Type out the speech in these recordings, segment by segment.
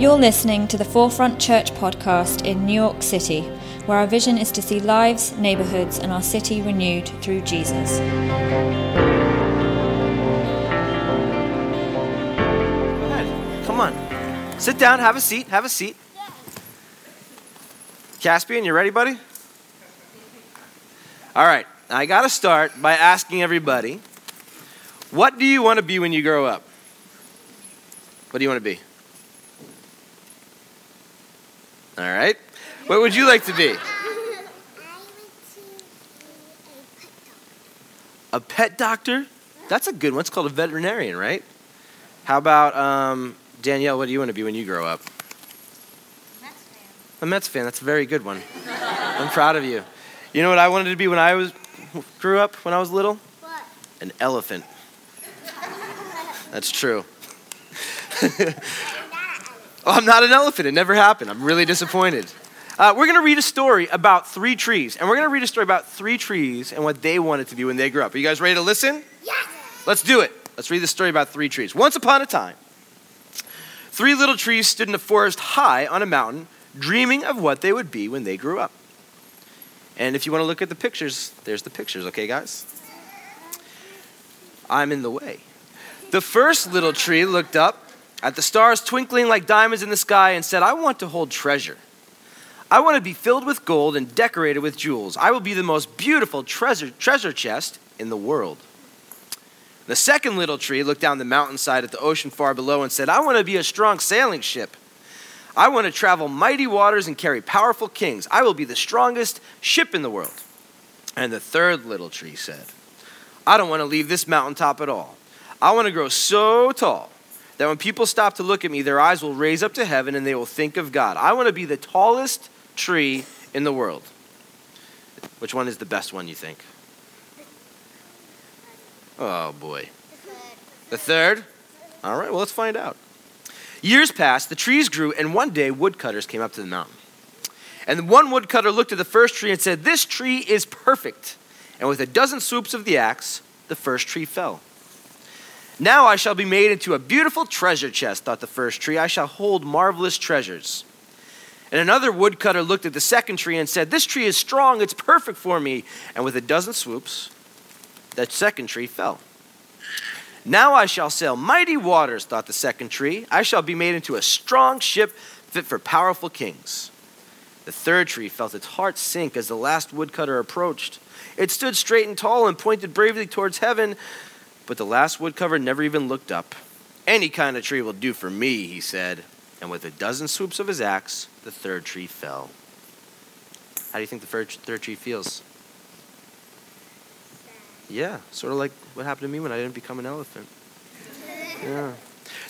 You're listening to the Forefront Church podcast in New York City, where our vision is to see lives, neighborhoods, and our city renewed through Jesus. Come on. Sit down, have a seat, have a seat. Caspian, you ready, buddy? All right, I got to start by asking everybody what do you want to be when you grow up? What do you want to be? All right. What would you like to be? A pet doctor? That's a good one. It's called a veterinarian, right? How about um, Danielle? What do you want to be when you grow up? A Mets fan. A Mets fan. That's a very good one. I'm proud of you. You know what I wanted to be when I was grew up when I was little? What? An elephant. That's true. Oh, I'm not an elephant. It never happened. I'm really disappointed. Uh, we're going to read a story about three trees. And we're going to read a story about three trees and what they wanted to be when they grew up. Are you guys ready to listen? Yes. Let's do it. Let's read the story about three trees. Once upon a time, three little trees stood in a forest high on a mountain, dreaming of what they would be when they grew up. And if you want to look at the pictures, there's the pictures, okay, guys? I'm in the way. The first little tree looked up at the stars twinkling like diamonds in the sky and said, I want to hold treasure. I want to be filled with gold and decorated with jewels. I will be the most beautiful treasure, treasure chest in the world. The second little tree looked down the mountainside at the ocean far below and said, I want to be a strong sailing ship. I want to travel mighty waters and carry powerful kings. I will be the strongest ship in the world. And the third little tree said, I don't want to leave this mountaintop at all. I want to grow so tall that when people stop to look at me, their eyes will raise up to heaven and they will think of God. I want to be the tallest tree in the world. Which one is the best one, you think? Oh, boy. The third? All right, well, let's find out. Years passed, the trees grew, and one day woodcutters came up to the mountain. And one woodcutter looked at the first tree and said, This tree is perfect. And with a dozen swoops of the axe, the first tree fell. Now I shall be made into a beautiful treasure chest, thought the first tree. I shall hold marvelous treasures. And another woodcutter looked at the second tree and said, This tree is strong, it's perfect for me. And with a dozen swoops, that second tree fell. Now I shall sail mighty waters, thought the second tree. I shall be made into a strong ship fit for powerful kings. The third tree felt its heart sink as the last woodcutter approached. It stood straight and tall and pointed bravely towards heaven, but the last woodcutter never even looked up. Any kind of tree will do for me, he said. And with a dozen swoops of his axe, the third tree fell. How do you think the third tree feels? Yeah, sort of like what happened to me when I didn't become an elephant. Yeah.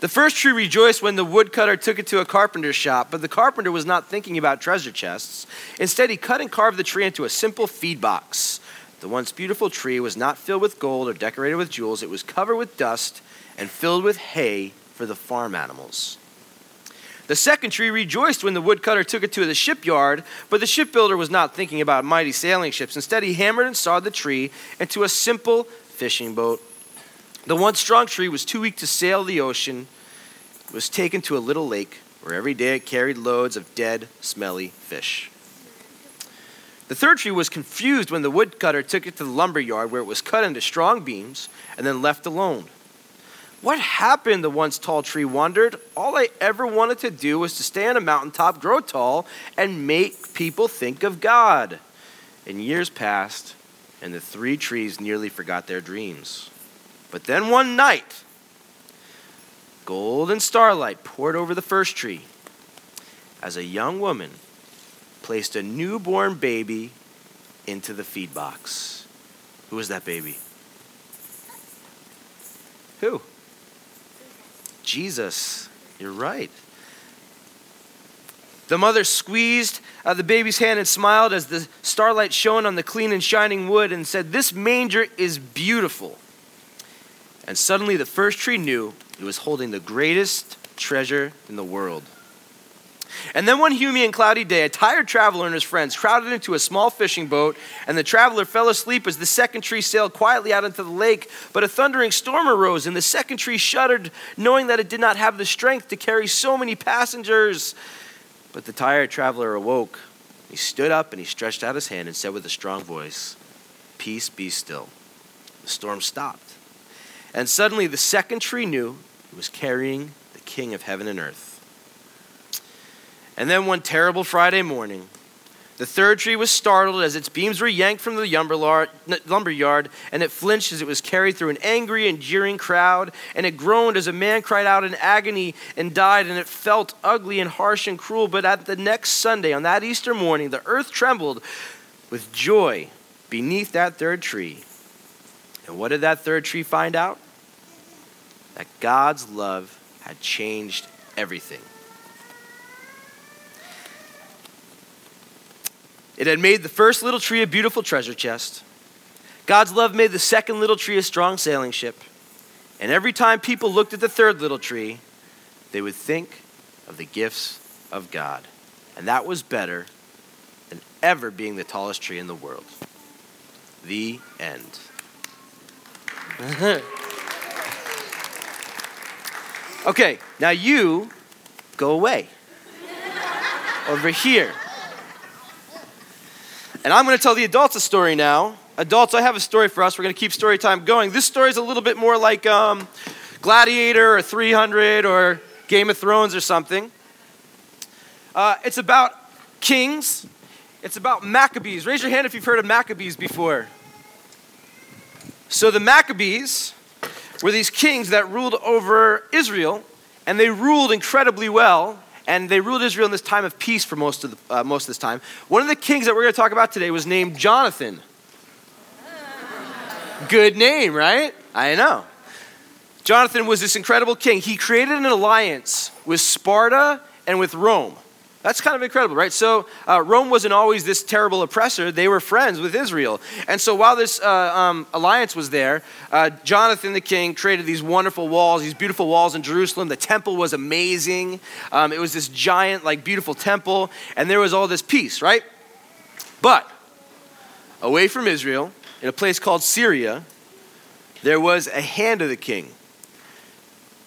The first tree rejoiced when the woodcutter took it to a carpenter's shop, but the carpenter was not thinking about treasure chests. Instead, he cut and carved the tree into a simple feed box. The once beautiful tree was not filled with gold or decorated with jewels, it was covered with dust and filled with hay for the farm animals. The second tree rejoiced when the woodcutter took it to the shipyard, but the shipbuilder was not thinking about mighty sailing ships. Instead, he hammered and sawed the tree into a simple fishing boat. The once strong tree was too weak to sail the ocean. It was taken to a little lake where every day it carried loads of dead, smelly fish. The third tree was confused when the woodcutter took it to the lumber yard where it was cut into strong beams and then left alone. What happened? The once tall tree wondered. All I ever wanted to do was to stay on a mountaintop, grow tall, and make people think of God. And years passed, and the three trees nearly forgot their dreams. But then one night, golden starlight poured over the first tree as a young woman placed a newborn baby into the feed box. Who was that baby? Who? Jesus. You're right. The mother squeezed uh, the baby's hand and smiled as the starlight shone on the clean and shining wood and said, This manger is beautiful. And suddenly the first tree knew it was holding the greatest treasure in the world. And then one humid and cloudy day, a tired traveler and his friends crowded into a small fishing boat, and the traveler fell asleep as the second tree sailed quietly out into the lake. But a thundering storm arose, and the second tree shuddered, knowing that it did not have the strength to carry so many passengers. But the tired traveler awoke. He stood up and he stretched out his hand and said with a strong voice, Peace be still. The storm stopped. And suddenly the second tree knew it was carrying the king of heaven and earth. And then one terrible Friday morning, the third tree was startled as its beams were yanked from the lumber yard, and it flinched as it was carried through an angry and jeering crowd, and it groaned as a man cried out in agony and died, and it felt ugly and harsh and cruel. But at the next Sunday, on that Easter morning, the earth trembled with joy beneath that third tree. And what did that third tree find out? That God's love had changed everything. It had made the first little tree a beautiful treasure chest. God's love made the second little tree a strong sailing ship. And every time people looked at the third little tree, they would think of the gifts of God. And that was better than ever being the tallest tree in the world. The end. okay, now you go away. Over here. And I'm going to tell the adults a story now. Adults, I have a story for us. We're going to keep story time going. This story is a little bit more like um, Gladiator or 300 or Game of Thrones or something. Uh, it's about kings, it's about Maccabees. Raise your hand if you've heard of Maccabees before. So the Maccabees were these kings that ruled over Israel, and they ruled incredibly well and they ruled Israel in this time of peace for most of, the, uh, most of this time. One of the kings that we're going to talk about today was named Jonathan. Good name, right? I know. Jonathan was this incredible king. He created an alliance with Sparta and with Rome. That's kind of incredible, right? So uh, Rome wasn't always this terrible oppressor. They were friends with Israel. And so while this uh, um, alliance was there, uh, Jonathan the king created these wonderful walls, these beautiful walls in Jerusalem. The temple was amazing. Um, it was this giant, like, beautiful temple. And there was all this peace, right? But away from Israel, in a place called Syria, there was a hand of the king.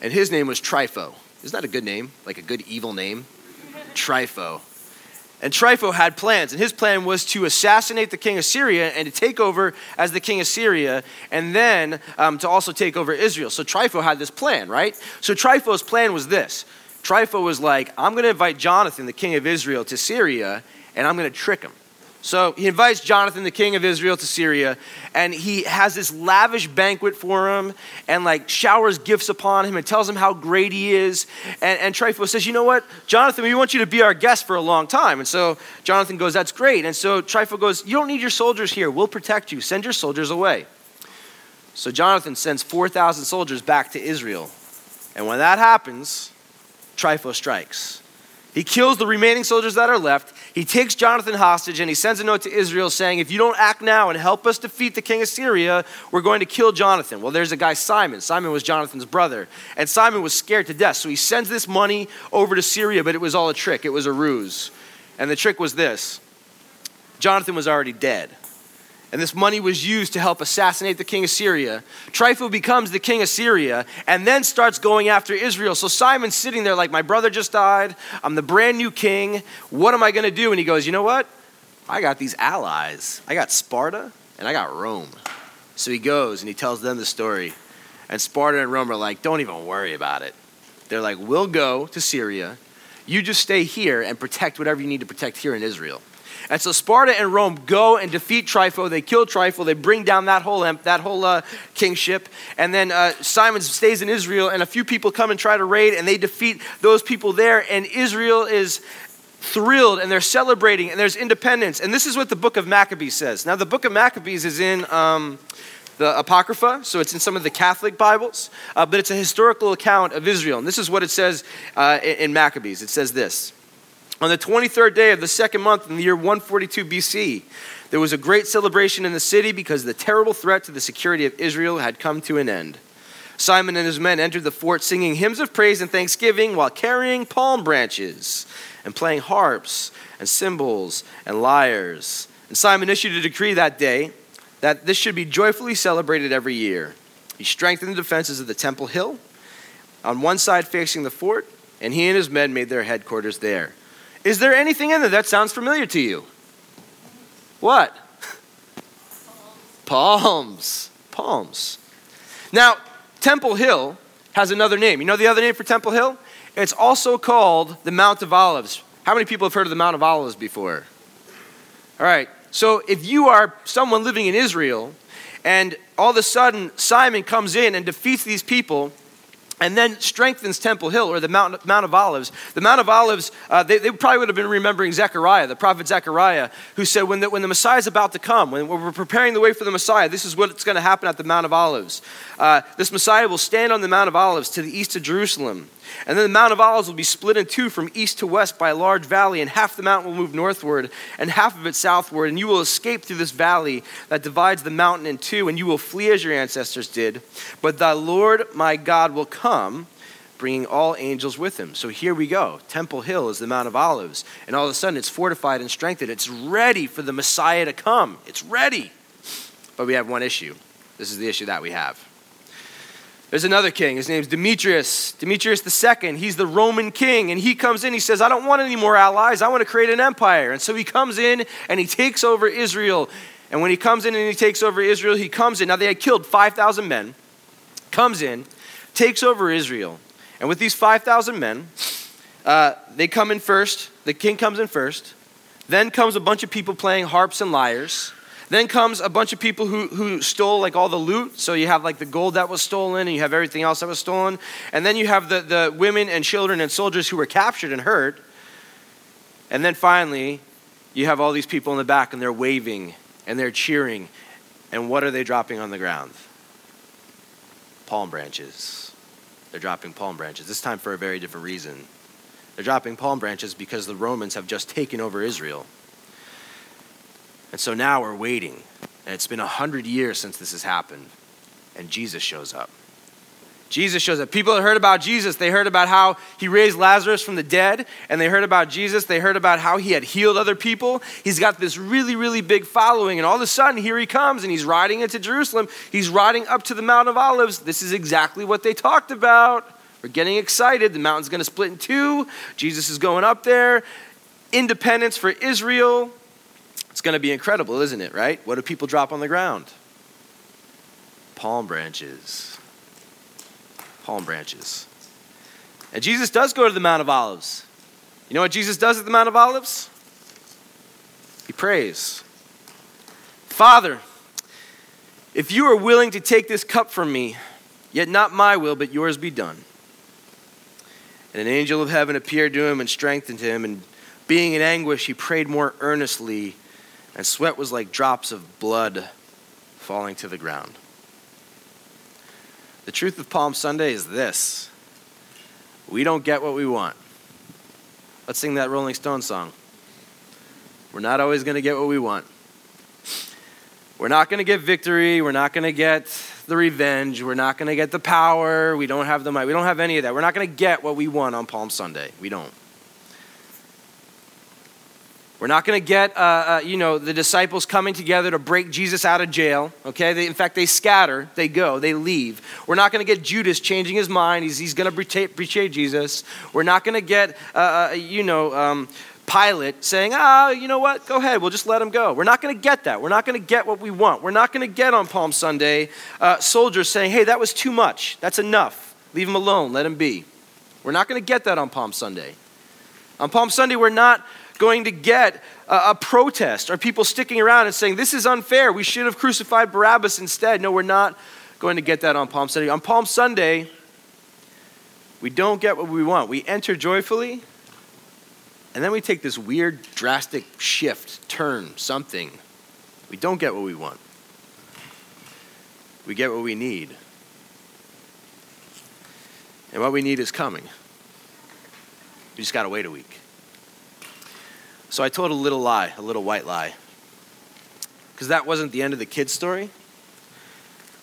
And his name was Trypho. Isn't that a good name? Like a good evil name? Trypho. And Trypho had plans, and his plan was to assassinate the king of Syria and to take over as the king of Syria, and then um, to also take over Israel. So Trypho had this plan, right? So Trypho's plan was this Trypho was like, I'm going to invite Jonathan, the king of Israel, to Syria, and I'm going to trick him. So he invites Jonathan, the king of Israel, to Syria, and he has this lavish banquet for him and like showers gifts upon him and tells him how great he is. And, and says, You know what, Jonathan, we want you to be our guest for a long time. And so Jonathan goes, That's great. And so Trypho goes, You don't need your soldiers here. We'll protect you. Send your soldiers away. So Jonathan sends 4,000 soldiers back to Israel. And when that happens, Trypho strikes. He kills the remaining soldiers that are left. He takes Jonathan hostage and he sends a note to Israel saying, If you don't act now and help us defeat the king of Syria, we're going to kill Jonathan. Well, there's a guy, Simon. Simon was Jonathan's brother. And Simon was scared to death. So he sends this money over to Syria, but it was all a trick, it was a ruse. And the trick was this Jonathan was already dead and this money was used to help assassinate the king of Syria. Trypho becomes the king of Syria and then starts going after Israel. So Simon's sitting there like, My brother just died. I'm the brand new king. What am I going to do? And he goes, You know what? I got these allies. I got Sparta and I got Rome. So he goes and he tells them the story. And Sparta and Rome are like, Don't even worry about it. They're like, We'll go to Syria. You just stay here and protect whatever you need to protect here in Israel. And so Sparta and Rome go and defeat Trypho. They kill Trypho. They bring down that whole, that whole uh, kingship. And then uh, Simon stays in Israel, and a few people come and try to raid, and they defeat those people there. And Israel is thrilled and they're celebrating and there's independence. And this is what the book of Maccabees says. Now, the book of Maccabees is in um, the Apocrypha, so it's in some of the Catholic Bibles, uh, but it's a historical account of Israel. And this is what it says uh, in Maccabees it says this. On the 23rd day of the second month in the year 142 BC, there was a great celebration in the city because the terrible threat to the security of Israel had come to an end. Simon and his men entered the fort singing hymns of praise and thanksgiving while carrying palm branches and playing harps and cymbals and lyres. And Simon issued a decree that day that this should be joyfully celebrated every year. He strengthened the defenses of the temple hill on one side facing the fort, and he and his men made their headquarters there. Is there anything in there that sounds familiar to you? What? Palms. Palms. Now, Temple Hill has another name. You know the other name for Temple Hill? It's also called the Mount of Olives. How many people have heard of the Mount of Olives before? All right. So if you are someone living in Israel and all of a sudden Simon comes in and defeats these people, and then strengthens Temple Hill or the Mount, Mount of Olives. The Mount of Olives, uh, they, they, probably would have been remembering Zechariah, the prophet Zechariah, who said, when the, when the Messiah is about to come, when we're preparing the way for the Messiah, this is what's going to happen at the Mount of Olives. Uh, this Messiah will stand on the Mount of Olives to the east of Jerusalem. And then the Mount of Olives will be split in two from east to west by a large valley, and half the mountain will move northward and half of it southward. And you will escape through this valley that divides the mountain in two, and you will flee as your ancestors did. But the Lord my God will come, bringing all angels with him. So here we go. Temple Hill is the Mount of Olives. And all of a sudden, it's fortified and strengthened. It's ready for the Messiah to come. It's ready. But we have one issue. This is the issue that we have. There's another king. His name's Demetrius. Demetrius II. He's the Roman king. And he comes in. He says, I don't want any more allies. I want to create an empire. And so he comes in and he takes over Israel. And when he comes in and he takes over Israel, he comes in. Now, they had killed 5,000 men. Comes in, takes over Israel. And with these 5,000 men, uh, they come in first. The king comes in first. Then comes a bunch of people playing harps and lyres. Then comes a bunch of people who, who stole like all the loot. So you have like the gold that was stolen and you have everything else that was stolen. And then you have the, the women and children and soldiers who were captured and hurt. And then finally, you have all these people in the back and they're waving and they're cheering. And what are they dropping on the ground? Palm branches. They're dropping palm branches. This time for a very different reason. They're dropping palm branches because the Romans have just taken over Israel. And so now we're waiting. And it's been a hundred years since this has happened. And Jesus shows up. Jesus shows up. People had heard about Jesus. They heard about how he raised Lazarus from the dead, and they heard about Jesus. They heard about how he had healed other people. He's got this really, really big following, and all of a sudden, here he comes, and he's riding into Jerusalem. He's riding up to the Mount of Olives. This is exactly what they talked about. We're getting excited. The mountain's going to split in two. Jesus is going up there. Independence for Israel. It's going to be incredible, isn't it, right? What do people drop on the ground? Palm branches. Palm branches. And Jesus does go to the Mount of Olives. You know what Jesus does at the Mount of Olives? He prays Father, if you are willing to take this cup from me, yet not my will, but yours be done. And an angel of heaven appeared to him and strengthened him, and being in anguish, he prayed more earnestly and sweat was like drops of blood falling to the ground. The truth of Palm Sunday is this we don't get what we want. Let's sing that Rolling Stone song. We're not always going to get what we want. We're not going to get victory. We're not going to get the revenge. We're not going to get the power. We don't have the might. We don't have any of that. We're not going to get what we want on Palm Sunday. We don't. We're not going to get, uh, uh, you know, the disciples coming together to break Jesus out of jail. Okay, they, in fact, they scatter, they go, they leave. We're not going to get Judas changing his mind. He's, he's going to betray, betray, Jesus. We're not going to get, uh, uh, you know, um, Pilate saying, ah, you know what, go ahead, we'll just let him go. We're not going to get that. We're not going to get what we want. We're not going to get on Palm Sunday uh, soldiers saying, hey, that was too much. That's enough. Leave him alone. Let him be. We're not going to get that on Palm Sunday. On Palm Sunday, we're not going to get a, a protest or people sticking around and saying, This is unfair. We should have crucified Barabbas instead. No, we're not going to get that on Palm Sunday. On Palm Sunday, we don't get what we want. We enter joyfully, and then we take this weird, drastic shift, turn, something. We don't get what we want. We get what we need. And what we need is coming. We just got to wait a week. So I told a little lie, a little white lie. Because that wasn't the end of the kid's story.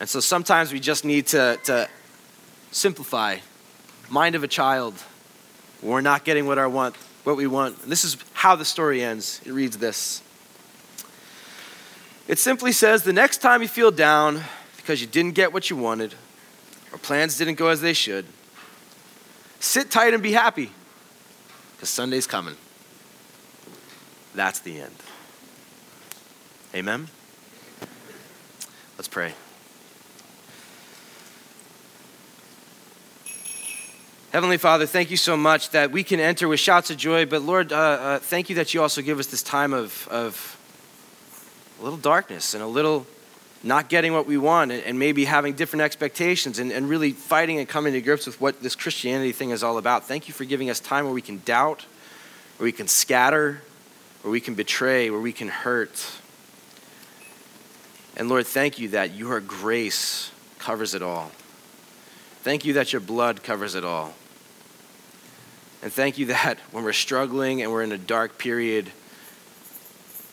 And so sometimes we just need to, to simplify, mind of a child. We're not getting what, our want, what we want. This is how the story ends. It reads this It simply says the next time you feel down because you didn't get what you wanted, or plans didn't go as they should, sit tight and be happy because Sunday's coming. That's the end. Amen? Let's pray. Heavenly Father, thank you so much that we can enter with shouts of joy, but Lord, uh, uh, thank you that you also give us this time of, of a little darkness and a little not getting what we want and, and maybe having different expectations and, and really fighting and coming to grips with what this Christianity thing is all about. Thank you for giving us time where we can doubt, where we can scatter, where we can betray, where we can hurt. And Lord, thank you that your grace covers it all. Thank you that your blood covers it all. And thank you that when we're struggling and we're in a dark period,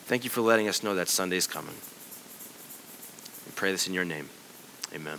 thank you for letting us know that Sunday's coming. We pray this in your name. Amen.